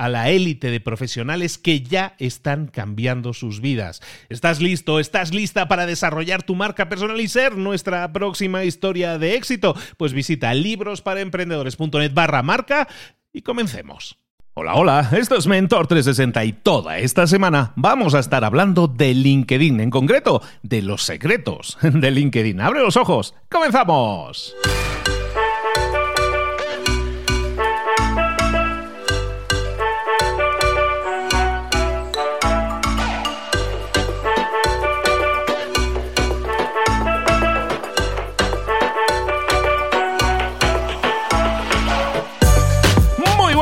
a la élite de profesionales que ya están cambiando sus vidas. ¿Estás listo? ¿Estás lista para desarrollar tu marca personal y ser nuestra próxima historia de éxito? Pues visita librosparaemprendedores.net barra marca y comencemos. Hola, hola, esto es Mentor 360 y toda esta semana vamos a estar hablando de LinkedIn, en concreto de los secretos de LinkedIn. ¡Abre los ojos! ¡Comenzamos!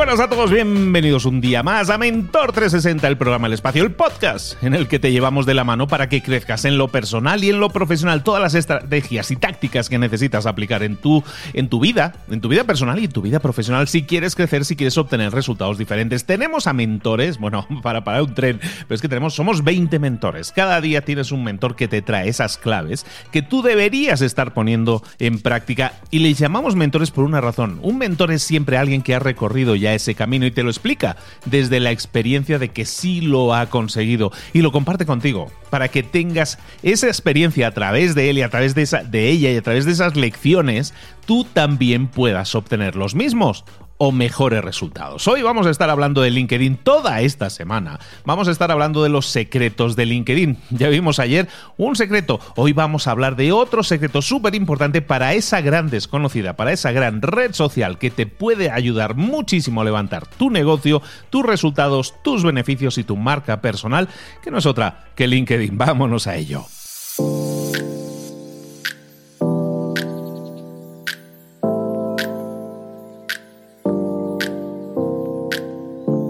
Buenas a todos, bienvenidos un día más a Mentor 360, el programa El Espacio, el podcast en el que te llevamos de la mano para que crezcas en lo personal y en lo profesional, todas las estrategias y tácticas que necesitas aplicar en tu, en tu vida, en tu vida personal y en tu vida profesional, si quieres crecer, si quieres obtener resultados diferentes. Tenemos a mentores, bueno, para parar un tren, pero es que tenemos, somos 20 mentores. Cada día tienes un mentor que te trae esas claves que tú deberías estar poniendo en práctica y les llamamos mentores por una razón. Un mentor es siempre alguien que ha recorrido ya ese camino y te lo explica desde la experiencia de que sí lo ha conseguido. Y lo comparte contigo para que tengas esa experiencia a través de él y a través de, esa, de ella y a través de esas lecciones, tú también puedas obtener los mismos o mejores resultados. Hoy vamos a estar hablando de LinkedIn toda esta semana. Vamos a estar hablando de los secretos de LinkedIn. Ya vimos ayer un secreto. Hoy vamos a hablar de otro secreto súper importante para esa gran desconocida, para esa gran red social que te puede ayudar muchísimo a levantar tu negocio, tus resultados, tus beneficios y tu marca personal, que no es otra que LinkedIn. Vámonos a ello.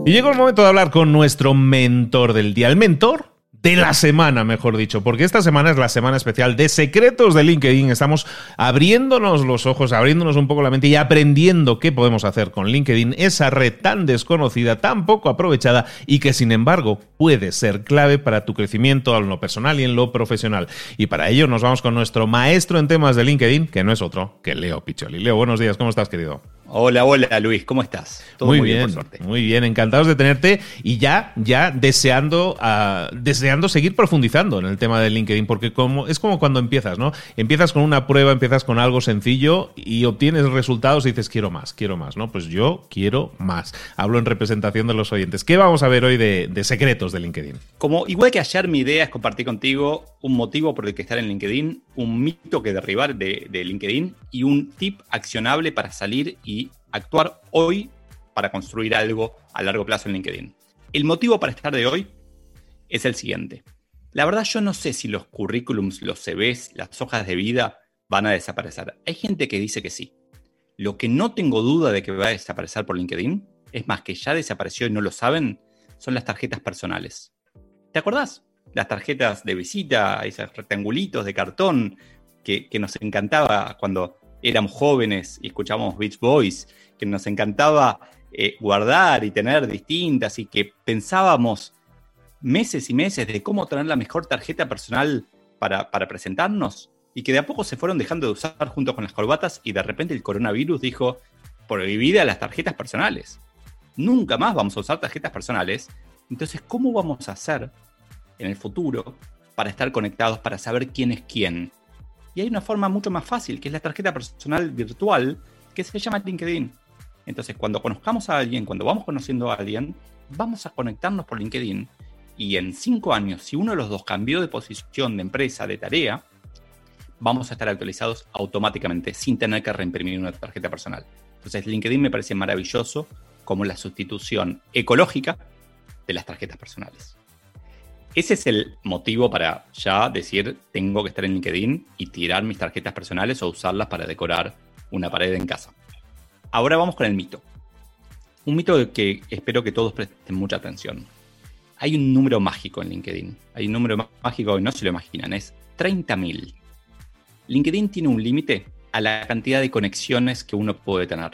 Y llegó el momento de hablar con nuestro mentor del día. El mentor de la semana, mejor dicho, porque esta semana es la semana especial de secretos de LinkedIn. Estamos abriéndonos los ojos, abriéndonos un poco la mente y aprendiendo qué podemos hacer con LinkedIn, esa red tan desconocida, tan poco aprovechada y que sin embargo puede ser clave para tu crecimiento en lo personal y en lo profesional. Y para ello nos vamos con nuestro maestro en temas de LinkedIn, que no es otro que Leo Picholi. Leo, buenos días, ¿cómo estás, querido? Hola, hola Luis, ¿cómo estás? Todo muy, bien, muy bien, encantados de tenerte y ya, ya deseando, uh, deseando seguir profundizando en el tema de LinkedIn, porque como, es como cuando empiezas, ¿no? Empiezas con una prueba, empiezas con algo sencillo y obtienes resultados y dices quiero más, quiero más, ¿no? Pues yo quiero más. Hablo en representación de los oyentes. ¿Qué vamos a ver hoy de, de secretos de LinkedIn? Como igual que ayer mi idea es compartir contigo un motivo por el que estar en LinkedIn, un mito que derribar de, de LinkedIn y un tip accionable para salir y actuar hoy para construir algo a largo plazo en LinkedIn. El motivo para estar de hoy es el siguiente. La verdad yo no sé si los currículums, los CVs, las hojas de vida van a desaparecer. Hay gente que dice que sí. Lo que no tengo duda de que va a desaparecer por LinkedIn, es más que ya desapareció y no lo saben, son las tarjetas personales. ¿Te acordás? Las tarjetas de visita, esos rectangulitos de cartón que, nos encantaba cuando éramos jóvenes y escuchábamos Beach Boys, que nos encantaba eh, guardar y tener distintas y que pensábamos meses y meses de cómo tener la mejor tarjeta personal para, para presentarnos y que de a poco se fueron dejando de usar junto con las corbatas y de repente el coronavirus dijo prohibida las tarjetas personales. Nunca más vamos a usar tarjetas personales. Entonces, ¿cómo vamos a hacer en el futuro para estar conectados, para saber quién es quién? Y hay una forma mucho más fácil, que es la tarjeta personal virtual, que se llama LinkedIn. Entonces, cuando conozcamos a alguien, cuando vamos conociendo a alguien, vamos a conectarnos por LinkedIn. Y en cinco años, si uno de los dos cambió de posición, de empresa, de tarea, vamos a estar actualizados automáticamente sin tener que reimprimir una tarjeta personal. Entonces, LinkedIn me parece maravilloso como la sustitución ecológica de las tarjetas personales. Ese es el motivo para ya decir, tengo que estar en LinkedIn y tirar mis tarjetas personales o usarlas para decorar una pared en casa. Ahora vamos con el mito. Un mito que espero que todos presten mucha atención. Hay un número mágico en LinkedIn. Hay un número mágico que no se lo imaginan, es 30.000. LinkedIn tiene un límite a la cantidad de conexiones que uno puede tener.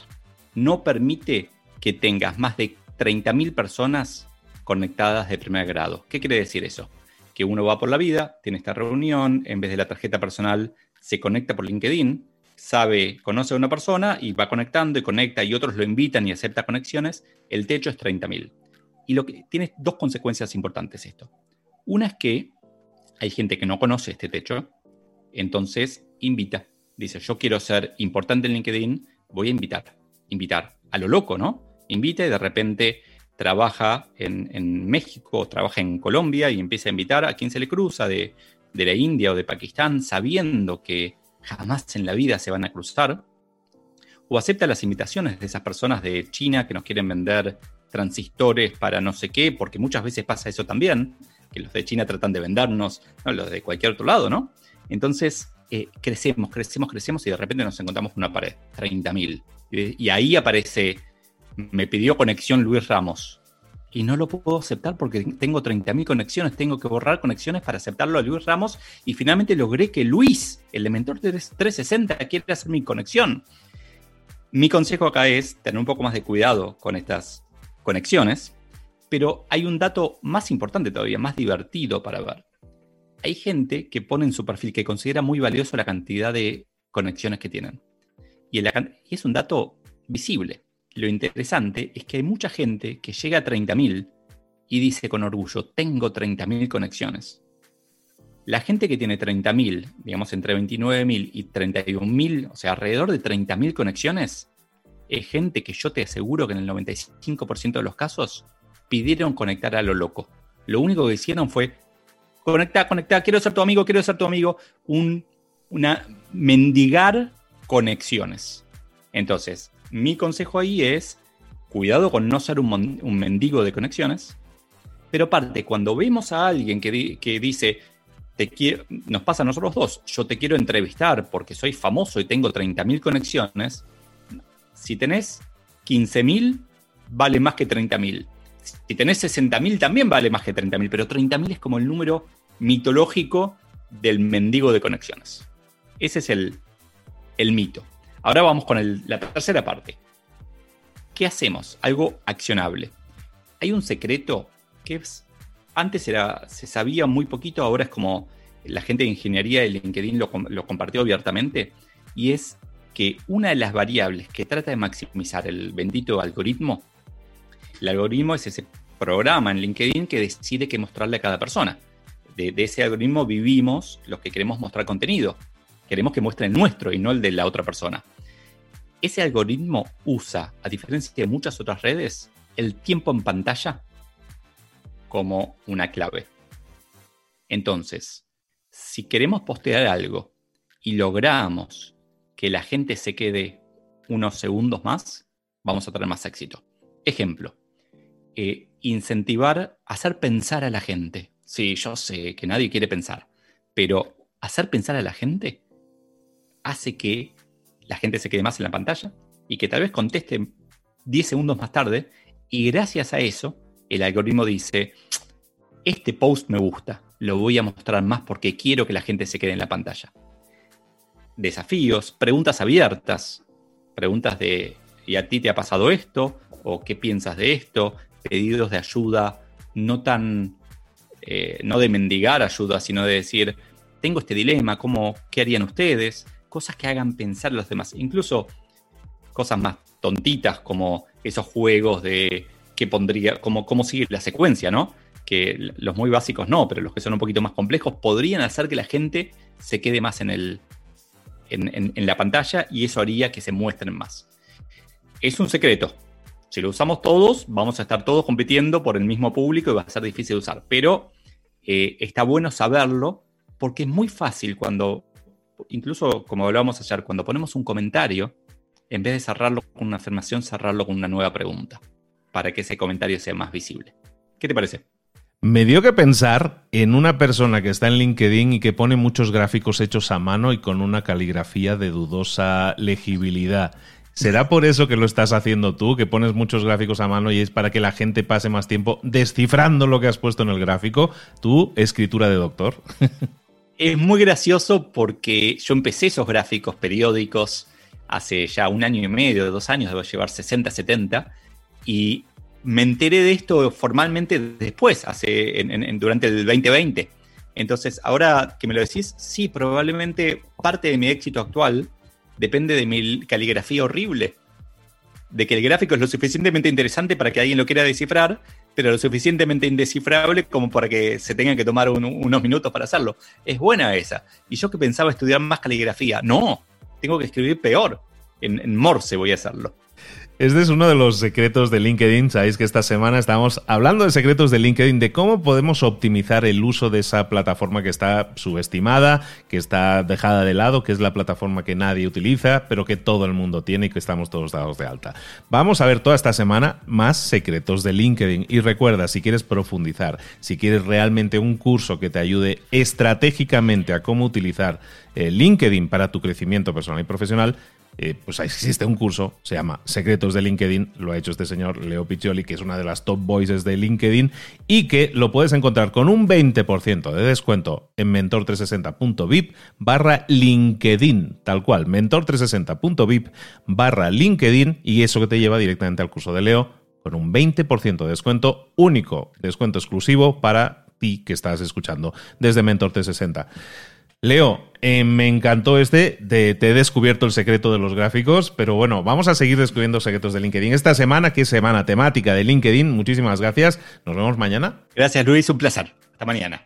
No permite que tengas más de 30.000 personas conectadas de primer grado. ¿Qué quiere decir eso? Que uno va por la vida, tiene esta reunión, en vez de la tarjeta personal, se conecta por LinkedIn, sabe, conoce a una persona y va conectando y conecta y otros lo invitan y acepta conexiones, el techo es 30.000. Y lo que tiene dos consecuencias importantes esto. Una es que hay gente que no conoce este techo, entonces invita. Dice, yo quiero ser importante en LinkedIn, voy a invitar. Invitar. A lo loco, ¿no? Invita y de repente trabaja en, México, trabaja en Colombia y empieza a invitar a quien se le cruza de, de la India o de Pakistán, sabiendo que jamás en la vida se van a cruzar. O acepta las invitaciones de esas personas de China que nos quieren vender transistores para no sé qué, porque muchas veces pasa eso también, que los de China tratan de vendernos, no, los de cualquier otro lado, ¿no? Entonces, eh, crecemos, crecemos, crecemos y de repente nos encontramos con una pared, 30.000. Y, y ahí aparece, me pidió conexión Luis Ramos. Y no lo puedo aceptar porque tengo 30.000 conexiones, tengo que borrar conexiones para aceptarlo a Luis Ramos. Y finalmente logré que Luis, el mentor 360, quiera hacer mi conexión. Mi consejo acá es tener un poco más de cuidado con estas conexiones, pero hay un dato más importante todavía, más divertido para ver hay gente que pone en su perfil que considera muy valioso la cantidad de conexiones que tienen. Y, es un dato visible. Lo interesante es que hay mucha gente que llega a 30.000 y dice con orgullo, tengo 30.000 conexiones. La gente que tiene 30.000, digamos entre 29.000 y 31.000, o sea, alrededor de 30.000 conexiones, es gente que yo te aseguro que en el 95% de los casos pidieron conectar a lo loco. Lo único que hicieron fue conecta, conecta, quiero ser tu amigo, quiero ser tu amigo, un, una mendigar conexiones. Entonces, mi consejo ahí es, cuidado con no ser un, mendigo de conexiones, pero aparte, cuando vemos a alguien que, que dice, nos pasa a nosotros dos, yo te quiero entrevistar porque soy famoso y tengo 30.000 conexiones, si tenés 15.000, vale más que 30.000. Si tenés 60.000 también vale más que 30.000, pero 30.000 es como el número mitológico del mendigo de conexiones. Ese es el, mito. Ahora vamos con la tercera parte. ¿Qué hacemos? Algo accionable. Hay un secreto que antes era, se sabía muy poquito, ahora es como la gente de ingeniería de LinkedIn lo, compartió abiertamente, y es que una de las variables que trata de maximizar el bendito algoritmo el algoritmo es ese programa en LinkedIn que decide qué mostrarle a cada persona. De, ese algoritmo vivimos los que queremos mostrar contenido. Queremos que muestre el nuestro y no el de la otra persona. Ese algoritmo usa, a diferencia de muchas otras redes, el tiempo en pantalla como una clave. Entonces, si queremos postear algo y logramos que la gente se quede unos segundos más, vamos a tener más éxito. Ejemplo, eh, incentivar, hacer pensar a la gente. Sí, yo sé que nadie quiere pensar, pero hacer pensar a la gente hace que la gente se quede más en la pantalla y que tal vez conteste 10 segundos más tarde y gracias a eso el algoritmo dice, este post me gusta, lo voy a mostrar más porque quiero que la gente se quede en la pantalla. desafíos, preguntas abiertas, preguntas de ¿y a ti te ha pasado esto? ¿O qué piensas de esto? Pedidos de ayuda, no tan, eh, no de mendigar ayuda, sino de decir, tengo este dilema, ¿cómo, ¿qué harían ustedes? Cosas que hagan pensar a los demás, incluso cosas más tontitas como esos juegos de qué pondría, cómo, cómo sigue la secuencia, ¿no? Que los muy básicos no, pero los que son un poquito más complejos podrían hacer que la gente se quede más en, el, en, la pantalla y eso haría que se muestren más. Es un secreto. Si lo usamos todos, vamos a estar todos compitiendo por el mismo público y va a ser difícil de usar. Pero eh, está bueno saberlo porque es muy fácil cuando, incluso como hablábamos ayer, cuando ponemos un comentario, en vez de cerrarlo con una afirmación, cerrarlo con una nueva pregunta, para que ese comentario sea más visible. ¿Qué te parece? Me dio que pensar en una persona que está en LinkedIn y que pone muchos gráficos hechos a mano y con una caligrafía de dudosa legibilidad. ¿Será por eso que lo estás haciendo tú, que pones muchos gráficos a mano y es para que la gente pase más tiempo descifrando lo que has puesto en el gráfico? Tu escritura de doctor. es muy gracioso porque yo empecé esos gráficos periódicos hace ya un año y medio, dos años, debo llevar 60, 70, y me enteré de esto formalmente después, hace, durante el 2020. Entonces, ahora que me lo decís, sí, probablemente parte de mi éxito actual depende de mi caligrafía horrible. De que el gráfico es lo suficientemente interesante para que alguien lo quiera descifrar, pero lo suficientemente indescifrable como para que se tenga que tomar unos minutos para hacerlo. Es buena esa. Y yo que pensaba estudiar más caligrafía, no, tengo que escribir peor. En, Morse voy a hacerlo. Este es uno de los secretos de LinkedIn. Sabéis que esta semana estamos hablando de secretos de LinkedIn, de cómo podemos optimizar el uso de esa plataforma que está subestimada, que está dejada de lado, que es la plataforma que nadie utiliza, pero que todo el mundo tiene y que estamos todos dados de alta. Vamos a ver toda esta semana más secretos de LinkedIn. Y recuerda, si quieres profundizar, si quieres realmente un curso que te ayude estratégicamente a cómo utilizar eh, LinkedIn para tu crecimiento personal y profesional, eh, pues existe un curso, se llama Secretos de LinkedIn, lo ha hecho este señor Leo Piccioli, que es una de las top voices de LinkedIn, y que lo puedes encontrar con un 20% de descuento en mentor360.vip barra LinkedIn, tal cual, mentor360.vip barra LinkedIn, y eso que te lleva directamente al curso de Leo, con un 20% de descuento único, descuento exclusivo para ti que estás escuchando desde Mentor360. Leo, eh, me encantó este, te he descubierto el secreto de los gráficos, pero bueno, vamos a seguir descubriendo secretos de LinkedIn. Esta semana, que es semana temática de LinkedIn, muchísimas gracias. Nos vemos mañana. Gracias Luis, un placer. Hasta mañana.